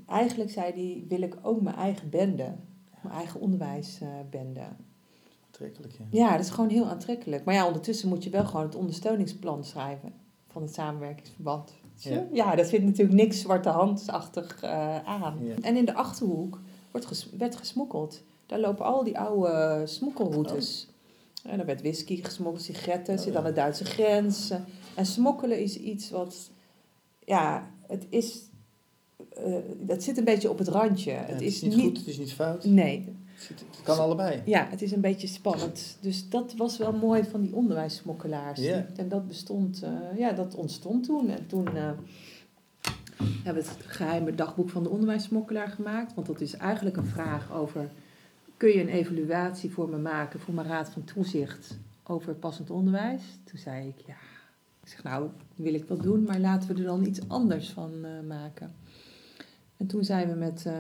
eigenlijk zei hij, wil ik ook mijn eigen bende, mijn eigen onderwijsbende. Aantrekkelijk, ja. Ja, dat is gewoon heel aantrekkelijk. Maar ja, ondertussen moet je wel gewoon het ondersteuningsplan schrijven van het samenwerkingsverband. Ja. Ja, dat vindt natuurlijk niks zwarte handsachtig eh aan. Ja. En in de achterhoek wordt ges- werd gesmokkeld. Daar lopen al die oude smokkelroutes. En er werd whisky gesmokkeld, sigaretten, Oh, zit aan de Duitse grens. En smokkelen is iets wat, ja, het is, eh dat zit een beetje op het randje. Ja, het, is niet goed, het is niet fout. Nee, Het, zit- het kan allebei. ja, het is een beetje spannend. Dus dat was wel mooi van die onderwijssmokkelaars. En dat bestond, eh, ja, dat ontstond toen. En toen eh, hebben we het geheime dagboek van de onderwijssmokkelaar gemaakt. Want dat is eigenlijk een vraag over... Kun je een evaluatie voor me maken, voor mijn raad van toezicht, over passend onderwijs? Toen zei ik, ja. Ik zeg, nou, wil ik wel doen, maar laten we er dan iets anders van eh, maken. En toen zijn we met eh,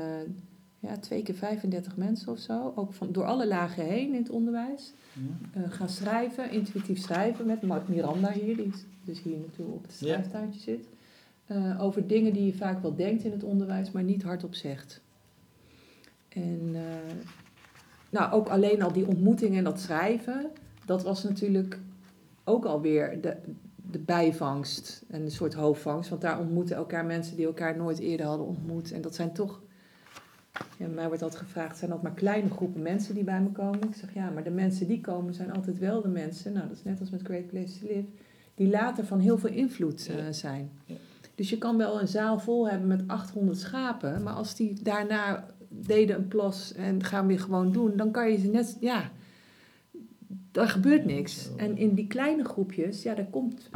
ja, twee keer 35 mensen of zo, ook van, door alle lagen heen in het onderwijs, Ja. eh, gaan schrijven, intuïtief schrijven, met Mark Miranda hier, die dus hier natuurlijk op het Ja. schrijftuintje zit. over dingen die je vaak wel denkt in het onderwijs, maar niet hardop zegt. En nou, ook alleen al die ontmoetingen en dat schrijven, dat was natuurlijk ook alweer de, de bijvangst en een soort hoofdvangst. Want daar ontmoeten elkaar mensen die elkaar nooit eerder hadden ontmoet. En dat zijn toch, ja, mij wordt altijd gevraagd, zijn dat maar kleine groepen mensen die bij me komen? Ik zeg ja, maar de mensen die komen zijn altijd wel de mensen, nou dat is net als met Great Place to Live, die later van heel veel invloed eh, zijn. Dus je kan wel een zaal vol hebben met 800 schapen, maar als die daarna deden een plas en gaan weer gewoon doen, dan kan je ze net, ja, daar gebeurt niks. En in die kleine groepjes, ja, daar komt,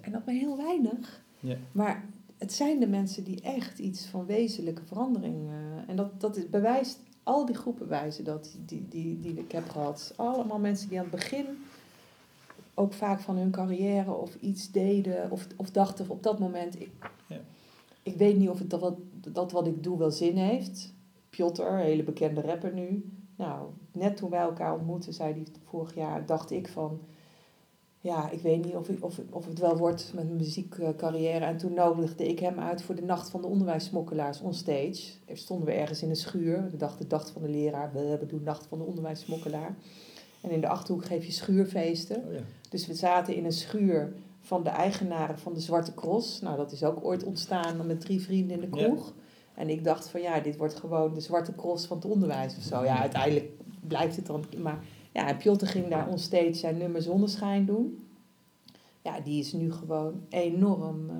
en dat maar heel weinig. Ja. Maar het zijn de mensen die echt iets van wezenlijke verandering. eh, en dat, dat is, bewijst, al die groepen wijzen dat, die, die, die ik heb gehad. Allemaal mensen die aan het begin ook vaak van hun carrière of iets deden. Of, of dachten op dat moment, ik, Ja. ik weet niet of het dat, wat, dat wat ik doe wel zin heeft. Piotr, een hele bekende rapper nu. Nou, net toen wij elkaar ontmoetten, zei hij vorig jaar, dacht ik van... Ja, ik weet niet of, ik, of, of het wel wordt met mijn muziekcarrière. En toen nodigde ik hem uit voor de Nacht van de Onderwijssmokkelaars onstage. Er stonden we ergens in een schuur. De dag, de dag van de leraar. We hebben doen Nacht van de Onderwijssmokkelaar. En in de Achterhoek geef je schuurfeesten. Oh, ja. Dus we zaten in een schuur van de eigenaren van de Zwarte Cross. Nou, dat is ook ooit ontstaan met drie vrienden in de Ja. En ik dacht van ja, dit wordt gewoon de Zwarte Cross van het onderwijs of zo. Ja, uiteindelijk blijft het dan. Maar ja, en ging daar onstage zijn nummer Zonneschijn doen. Ja, die is nu gewoon enorm eh,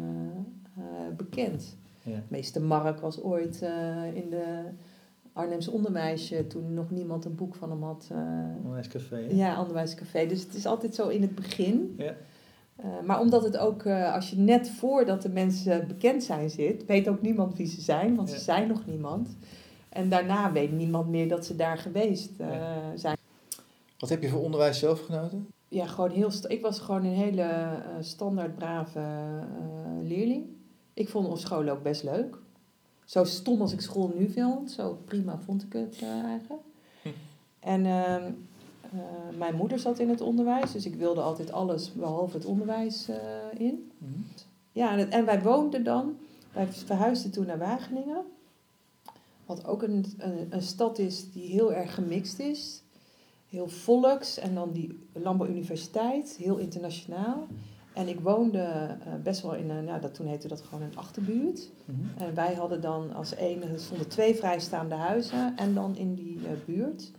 eh, bekend. Ja. Meester Mark was ooit eh, in de Arnhemse onderwijsje toen nog niemand een boek van hem had. Onderwijscafé. hè? ja, onderwijscafé. Dus het is altijd zo in het begin. Ja. Eh, maar omdat het ook, eh, als je net voordat de mensen bekend zijn zit, weet ook niemand wie ze zijn, want Ja. ze zijn nog niemand. En daarna weet niemand meer dat ze daar geweest eh, Ja. zijn. Wat heb je voor onderwijs zelf genoten? Ja, gewoon heel ik was gewoon een hele eh, standaard brave eh, leerling. Ik vond onze school ook best leuk. zo stom als ik school nu vond, zo prima vond ik het uh, eigenlijk. Hm. En eh, mijn moeder zat in het onderwijs, dus ik wilde altijd alles behalve het onderwijs eh, in. Mhm. Ja, en, het- en wij woonden dan, wij verhuisden toen naar Wageningen. Wat ook een, een, een stad is die heel erg gemixt is. Heel volks en dan die Landbouw Universiteit, heel internationaal. En ik woonde eh, best wel in een, ja, dat, toen heette dat gewoon een achterbuurt. Mhm. En wij hadden dan als enige, er stonden twee vrijstaande huizen en dan in die buurt.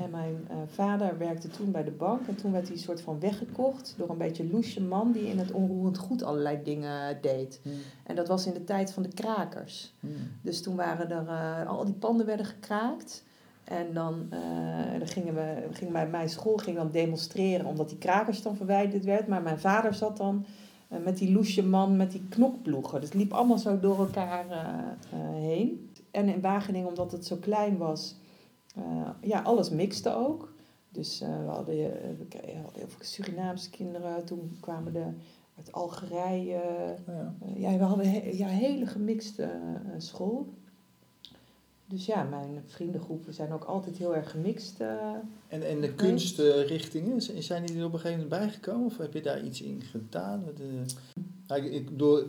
En mijn eh, vader werkte toen bij de bank en toen werd hij soort van weggekocht door een beetje loesje man die in het onroerend goed allerlei dingen deed. En dat was in de tijd van de krakers. Dus toen waren er, eh, al die panden werden gekraakt. En dan, eh, dan gingen we, ging bij mijn school ging dan demonstreren omdat die krakers dan verwijderd werd. Maar mijn vader zat dan met die loesje man met die knokploegen. Dus het liep allemaal zo door elkaar heen. En in Wageningen, omdat het zo klein was, eh, ja, alles mixte ook. Dus eh, we, hadden, eh, we kregen- hadden heel veel Surinaamse kinderen. Toen kwamen de uit Algerije. Oh ja. Ja, we hadden he- ja, een hele gemixte school. Dus ja, mijn vriendengroepen zijn ook altijd heel erg gemixt. En, en de kunstrichtingen, zijn die er op een gegeven moment bijgekomen? Of heb je daar iets in gedaan? De, Nou, ik, ik bedoel,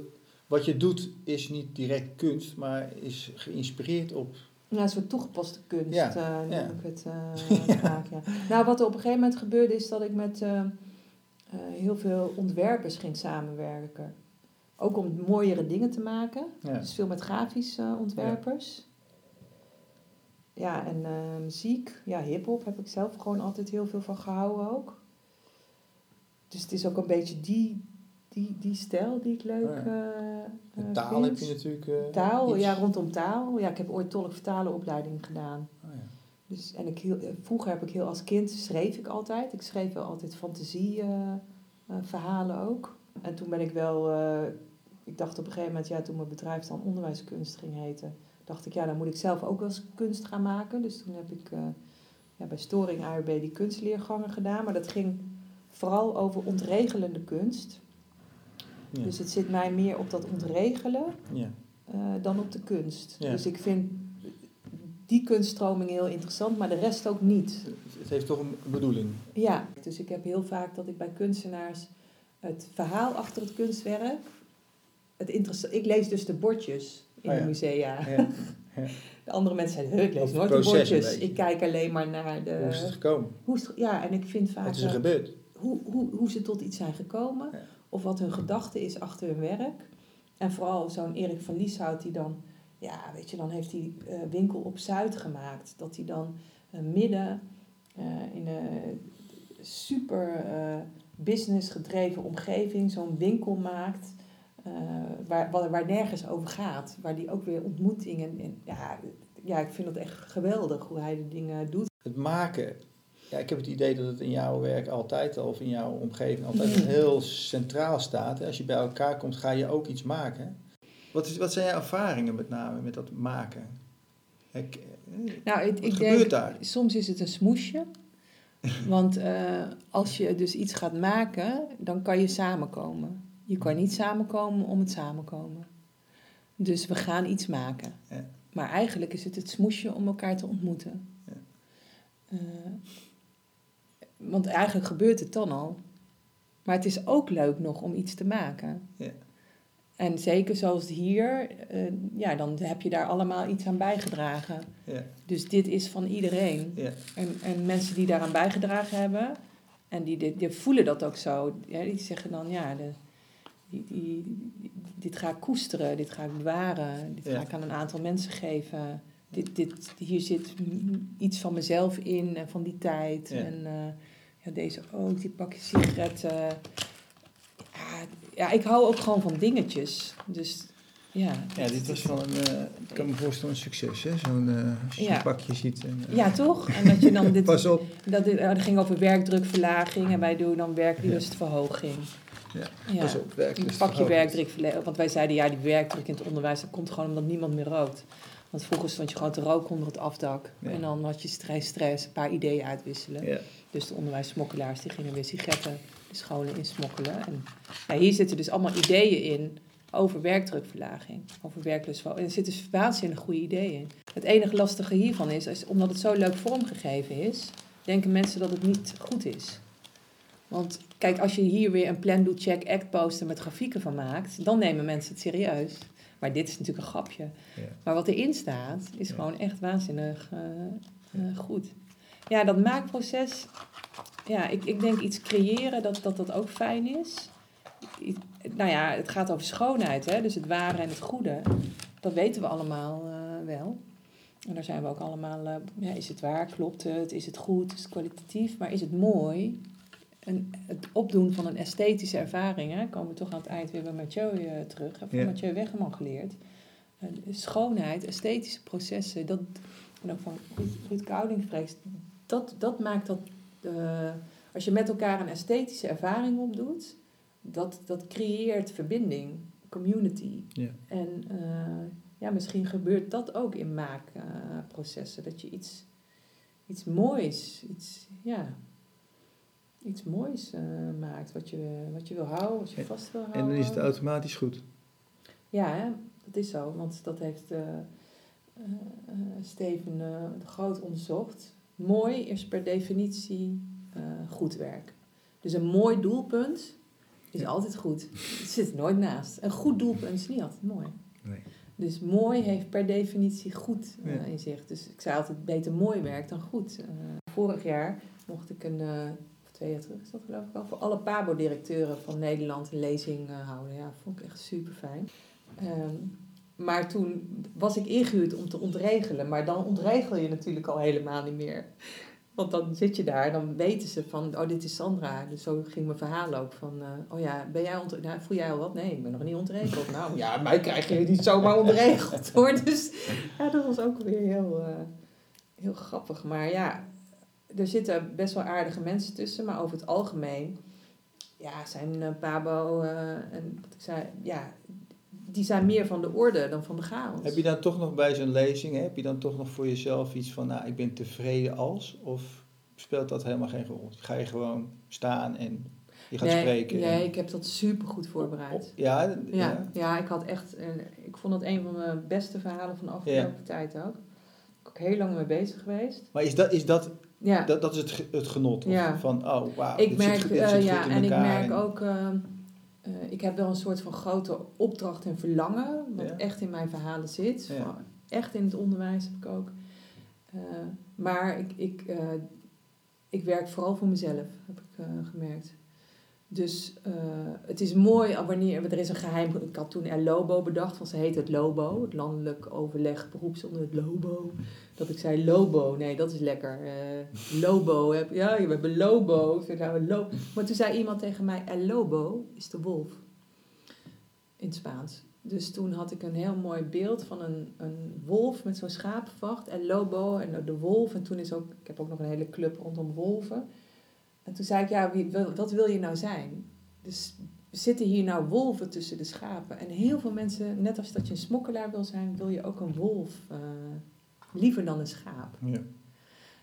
wat je doet is niet direct kunst, maar is geïnspireerd op... ja, een soort toegepaste kunst, Ja, noem ja. ik het vaak. Ja. Nou, wat er op een gegeven moment gebeurde is dat ik met eh, heel veel ontwerpers ging samenwerken. Ook om mooiere dingen te maken. Dus veel met grafische ontwerpers. Ja, en muziek, ja, hip-hop heb ik zelf gewoon altijd heel veel van gehouden ook. Dus het is ook een beetje die, die, die stijl die ik leuk Oh ja. taal heb je natuurlijk... eh, Taal, iets- ja, rondom taal. Ja, ik heb ooit tolk-vertalen opleiding gedaan. Oh ja. Dus, en ik heel, vroeger heb ik heel als kind schreef ik altijd. Ik schreef wel altijd fantasieverhalen verhalen ook. En toen ben ik wel, ik dacht op een gegeven moment, ja, toen mijn bedrijf dan onderwijskunst ging heten, dacht ik, ja, dan moet ik zelf ook wel eens kunst gaan maken. Dus toen heb ik ja, bij Storing ARB die kunstleergangen gedaan. Maar dat ging vooral over ontregelende kunst. Ja. Dus het zit mij meer op dat ontregelen ja. eh, dan op de kunst. Ja. Dus ik vind die kunststroming heel interessant, maar de rest ook niet. Het heeft toch een bedoeling. Ja, dus ik heb heel vaak dat ik bij kunstenaars het verhaal achter het kunstwerk. Het interesse- ik lees dus de bordjes in Oh ja. de musea. Ja. De andere mensen zeiden, "Huh, ik lees nooit de bordjes. Ik kijk alleen maar naar de... Hoe is het gekomen? hoe is het- ja, en ik vind vaak Wat is er gebeurd? hoe, hoe, hoe ze tot iets zijn gekomen. Of wat hun gedachte is achter hun werk. En vooral zo'n Erik van Lieshout die dan... Ja, weet je, dan heeft hij eh, winkel op Zuid gemaakt. Dat hij dan eh, midden eh, in een super business gedreven omgeving zo'n winkel maakt... waar, waar, waar nergens over gaat. Waar die ook weer ontmoetingen... En, ja, ja, ik vind dat echt geweldig hoe hij de dingen doet. Het maken. Ja, ik heb het idee dat het in jouw werk altijd al, of in jouw omgeving altijd heel centraal staat. Als je bij elkaar komt, ga je ook iets maken. Wat, is, wat zijn jouw ervaringen met name met dat maken? Ik, eh, Nou, ik, wat ik gebeurt denk, daar? soms is het een smoesje. Want eh, als je dus iets gaat maken, dan kan je samenkomen. Je kan niet samenkomen om het samenkomen. Dus we gaan iets maken. Ja. Maar eigenlijk is het het smoesje om elkaar te ontmoeten. Ja. Eh, want eigenlijk gebeurt het dan al. Maar het is ook leuk nog om iets te maken. Ja. En zeker zoals hier, eh, ja, dan heb je daar allemaal iets aan bijgedragen. Ja, Dus dit is van iedereen. ja, En, en mensen die daaraan bijgedragen hebben, en die, die, die voelen dat ook zo, ja, die zeggen dan, ja, de, die, die, die- dit ga ik koesteren, dit ga ik bewaren, dit Ja. ga ik aan een aantal mensen geven. Dit, dit, hier zit iets van mezelf in en van die tijd. Ja. En eh, ja, deze ook, die pakje sigaretten. Ja, ja, ik hou ook gewoon van dingetjes. Dus ja. ja, dit was wel een, eh, ik kan me voorstellen, een succes, hè? Zo'n, eh, als je Ja. pakje ziet. En, eh, Ja, toch? En dat je dan dit, Pas op. Dat, dit- eh, dat ging over werkdrukverlaging en wij doen dan werklustverhoging. Ja, Ja. Pas op, werklust. Een pakje werkdrukverlaging. Want wij zeiden, ja, die werkdruk in het onderwijs, dat komt gewoon omdat niemand meer rookt. Want vroeger stond je gewoon te roken onder het afdak. Ja. En dan had je stress, stress, een paar ideeën uitwisselen. Ja, Dus de onderwijssmokkelaars die gingen weer sigaretten de scholen insmokkelen. En ja, hier zitten dus allemaal ideeën in over werkdrukverlaging, over werklustverhoging. En er zitten dus waanzinnig goede ideeën in. Het enige lastige hiervan is, is, omdat het zo leuk vormgegeven is, denken mensen dat het niet goed is. Want kijk, als je hier weer een plan, do, check, act poster met grafieken van maakt, dan nemen mensen het serieus. Maar dit is natuurlijk een grapje. Ja. Maar wat erin staat, is Ja. gewoon echt waanzinnig eh, eh, goed. Ja, dat maakproces, ja, ik, ik denk iets creëren dat, dat dat ook fijn is. I- nou ja, het gaat over schoonheid, hè? dus het ware en het goede. Dat weten we allemaal eh, wel. En daar zijn we ook allemaal, ja, is het waar, klopt het, is het goed, is het kwalitatief, maar is het mooi? En het opdoen van een esthetische ervaring, hè, komen we toch aan het eind weer bij Mathieu eh, terug, hè, van Ja. Mathieu Weggeman geleerd. Schoonheid, esthetische processen, dat, en ook van Ruud, Ruud Kouding spreekt, dat, dat maakt dat, eh, als je met elkaar een esthetische ervaring opdoet, dat, dat creëert verbinding, community. Ja. En eh, ja, misschien gebeurt dat ook in maakprocessen, dat je iets, iets moois, iets, ja, iets moois eh, maakt, wat je, wat je wil houden, wat je vast wil houden. En dan is het automatisch goed. Ja, hè? dat is zo, want dat heeft eh, eh, Steven de Groot onderzocht. Mooi is per definitie goed werk. Dus een mooi doelpunt is Ja. altijd goed. Het zit nooit naast. Een goed doelpunt is niet altijd mooi. Nee. Dus mooi heeft per definitie goed Ja. in zich. Dus ik zei altijd beter mooi werk dan goed. Vorig jaar mocht ik een, twee jaar terug is dat geloof ik al, voor alle PABO-directeuren van Nederland een lezing eh, houden. Ja, vond ik echt super fijn. maar toen was ik ingehuurd om te ontregelen. Maar dan ontregel je natuurlijk al helemaal niet meer. Want dan zit je daar, dan weten ze van, oh, dit is Sandra. Dus zo ging mijn verhaal ook van, eh, oh ja, ben jij ont nou, voel jij al wat? Nee, ik ben nog niet ontregeld. Nou ja, mij krijg je niet zomaar ontregeld hoor. Dus ja, dat was ook weer heel, eh, heel grappig. Maar ja, er zitten best wel aardige mensen tussen. Maar over het algemeen, ja, zijn eh, Pabo eh, en wat ik zei, ja, die zijn meer van de orde dan van de chaos. Heb je dan toch nog bij zo'n lezing, hè, heb je dan toch nog voor jezelf iets van, nou, ik ben tevreden als? Of speelt dat helemaal geen rol? Ga je gewoon staan en je gaat nee, spreken? Nee, en- ik heb dat super goed voorbereid. Ja, Ja, ja. ja, ik had echt, eh, ik vond dat een van mijn beste verhalen van de afgelopen tijd ook. Ik ben ook heel lang mee bezig geweest. Maar is dat, is dat, Ja, dat, dat is het, het genot? Ja. Van, oh, wauw, ik dit merk, zit, dit eh, zit ja, goed in en ik merk en- ook, eh, eh, ik heb wel een soort van grote opdracht en verlangen, wat Ja. echt in mijn verhalen zit. Van- Echt in het onderwijs heb ik ook. Eh, maar ik, ik, eh, ik werk vooral voor mezelf, heb ik eh, gemerkt. Dus eh, het is mooi wanneer, er is een geheim, ik had toen El Lobo bedacht, want ze heet het LOBO, het Landelijk Overleg Beroeps onder het LOBO. Dat ik zei Lobo, nee dat is lekker. Eh, lobo, heb, ja we hebben Lobo. Maar toen zei iemand tegen mij, El Lobo is de wolf. In het Spaans. Dus toen had ik een heel mooi beeld van een, een wolf met zo'n schapenvacht. El Lobo en de wolf. En toen is ook, ik heb ook nog een hele club rondom wolven. En toen zei ik, ja, wie, wat wil je nou zijn? Dus zitten hier nou wolven tussen de schapen? En heel veel mensen, net als dat je een smokkelaar wil zijn, wil je ook een wolf. eh, liever dan een schaap. Ja.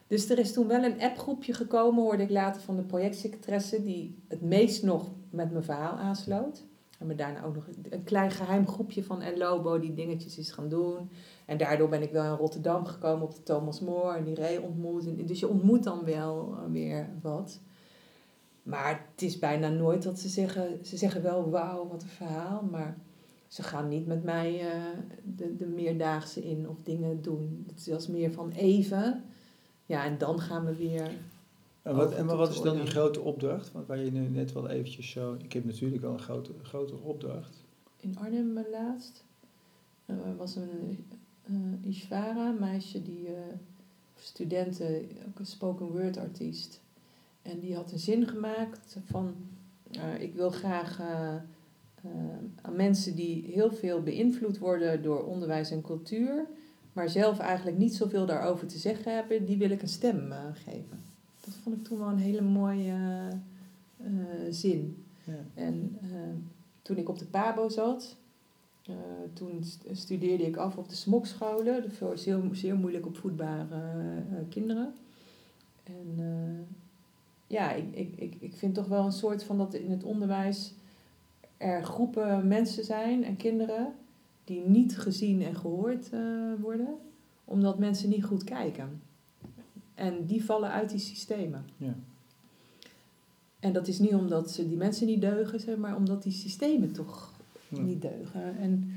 Dus er is toen wel een appgroepje gekomen, hoorde ik later van de projectsecretaresse, die het meest nog met mijn verhaal aansloot. En me daarna ook nog een klein geheim groepje van El Lobo die dingetjes is gaan doen. En daardoor ben ik wel in Rotterdam gekomen op de Thomas More en die Ray ontmoet. En Dus je ontmoet dan wel eh, weer wat. Maar het is bijna nooit dat ze zeggen, ze zeggen wel wauw, wat een verhaal. Maar ze gaan niet met mij eh, de, de meerdaagse in of dingen doen. Het is als meer van even. Ja, en dan gaan we weer. En wat, en maar wat is dan die grote opdracht? Want waar je nu net wel eventjes zo... Ik heb natuurlijk al een grote, grotere opdracht. In Arnhem eh, laatst eh, was een eh Ishvara, een meisje die eh studenten, ook een spoken word artiest. En die had een zin gemaakt van eh, ik wil graag aan mensen die heel veel beïnvloed worden door onderwijs en cultuur, maar zelf eigenlijk niet zoveel daarover te zeggen hebben, die wil ik een stem eh, geven. Dat vond ik toen wel een hele mooie eh, eh, zin. Ja. En eh, toen ik op de PABO zat, eh, toen st- studeerde ik af op de smokscholen, voor zeer, zeer moeilijk opvoedbare eh, kinderen. En eh, ja, ik, ik, ik, ik vind toch wel een soort van dat in het onderwijs er groepen mensen zijn en kinderen die niet gezien en gehoord eh, worden, omdat mensen niet goed kijken. En die vallen uit die systemen. Ja. En dat is niet omdat ze die mensen niet deugen, zeg maar omdat die systemen toch Ja. niet deugen. En,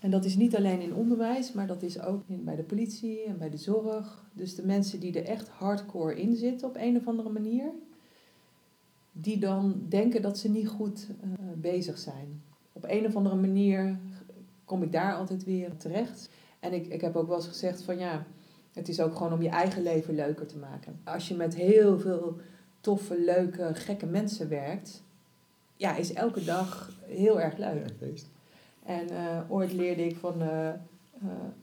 en dat is niet alleen in onderwijs, maar dat is ook in, bij de politie en bij de zorg. Dus de mensen die er echt hardcore in zitten op een of andere manier, die dan denken dat ze niet goed eh, bezig zijn. Op een of andere manier kom ik daar altijd weer terecht. En ik, ik heb ook wel eens gezegd van ja, het is ook gewoon om je eigen leven leuker te maken. Als je met heel veel toffe, leuke, gekke mensen werkt, ja, is elke dag heel erg leuk. Ja. En eh, ooit leerde ik van eh,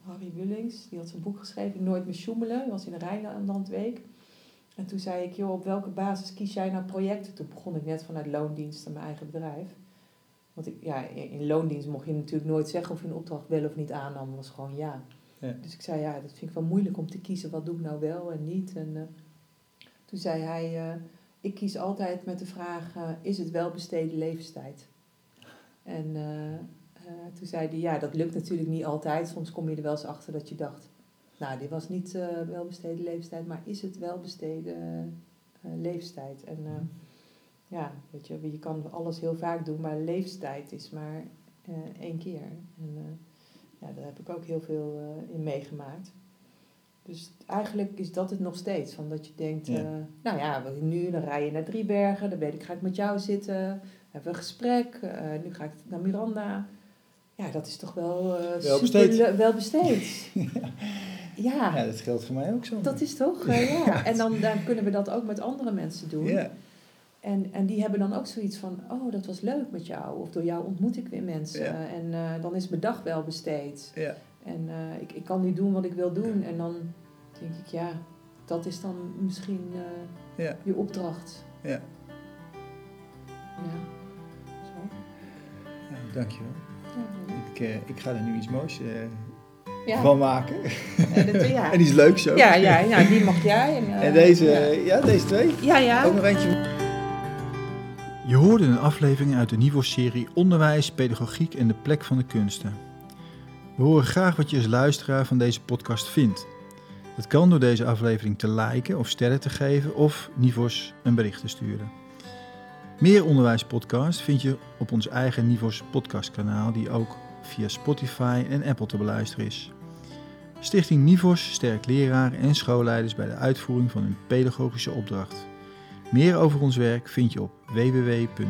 Harry Wullings, die had zijn boek geschreven, Nooit meer sjoemelen. Dat was in de Rijnlandweek. En toen zei ik, joh, op welke basis kies jij nou projecten? Toen begon ik net vanuit loondienst aan mijn eigen bedrijf. Want ik, ja, in loondienst mocht je natuurlijk nooit zeggen of je een opdracht wel of niet aannam. Was gewoon ja. Ja. Dus ik zei, ja, dat vind ik wel moeilijk om te kiezen. Wat doe ik nou wel en niet? En eh, toen zei hij, eh, ik kies altijd met de vraag, eh, is het wel besteden levenstijd? En toen zei hij, ja, dat lukt natuurlijk niet altijd. Soms kom je er wel eens achter dat je dacht, nou, dit was niet eh wel besteden levenstijd, maar is het wel besteden eh, leeftijd? En eh, ja, weet je, je kan alles heel vaak doen, maar leeftijd is maar één keer. En ja, daar heb ik ook heel veel in meegemaakt. Dus eigenlijk is dat het nog steeds. Van dat je denkt, Ja. nou ja, nu dan rij je naar Driebergen, dan weet ik, ga ik met jou zitten, hebben we een gesprek, nu ga ik naar Miranda. Ja, dat is toch wel, Wel super besteed. le- wel besteed. ja, Ja, dat geldt voor mij ook zo. dat is toch, ja. En dan, dan kunnen we dat ook met andere mensen doen. Ja, En, en die hebben dan ook zoiets van, oh, dat was leuk met jou. Of door jou ontmoet ik weer mensen. Ja. En eh, dan is mijn dag wel besteed. ja. En eh, ik, ik kan nu doen wat ik wil doen. En dan denk ik, ja, dat is dan misschien eh, Ja. je opdracht. Ja. Ja. Zo. Ja, dankjewel. Ja, Ik, ik ga er nu iets moois ja. van maken. En, dat- ja. En die is leuk zo. ja, ja, ja, die mag jij. En, eh, En deze, Ja, ja. deze twee. ja. ja. Ook nog eentje. Je hoorde een aflevering uit de Nivos-serie Onderwijs, Pedagogiek en de plek van de kunsten. We horen graag wat je als luisteraar van deze podcast vindt. Dat kan door deze aflevering te liken of sterren te geven of Nivos een bericht te sturen. Meer onderwijspodcasts vind je op ons eigen Nivos podcastkanaal die ook via Spotify en Apple te beluisteren is. Stichting Nivos sterkt leraren en schoolleiders bij de uitvoering van hun pedagogische opdracht. Meer over ons werk vind je op www.nivos.nl.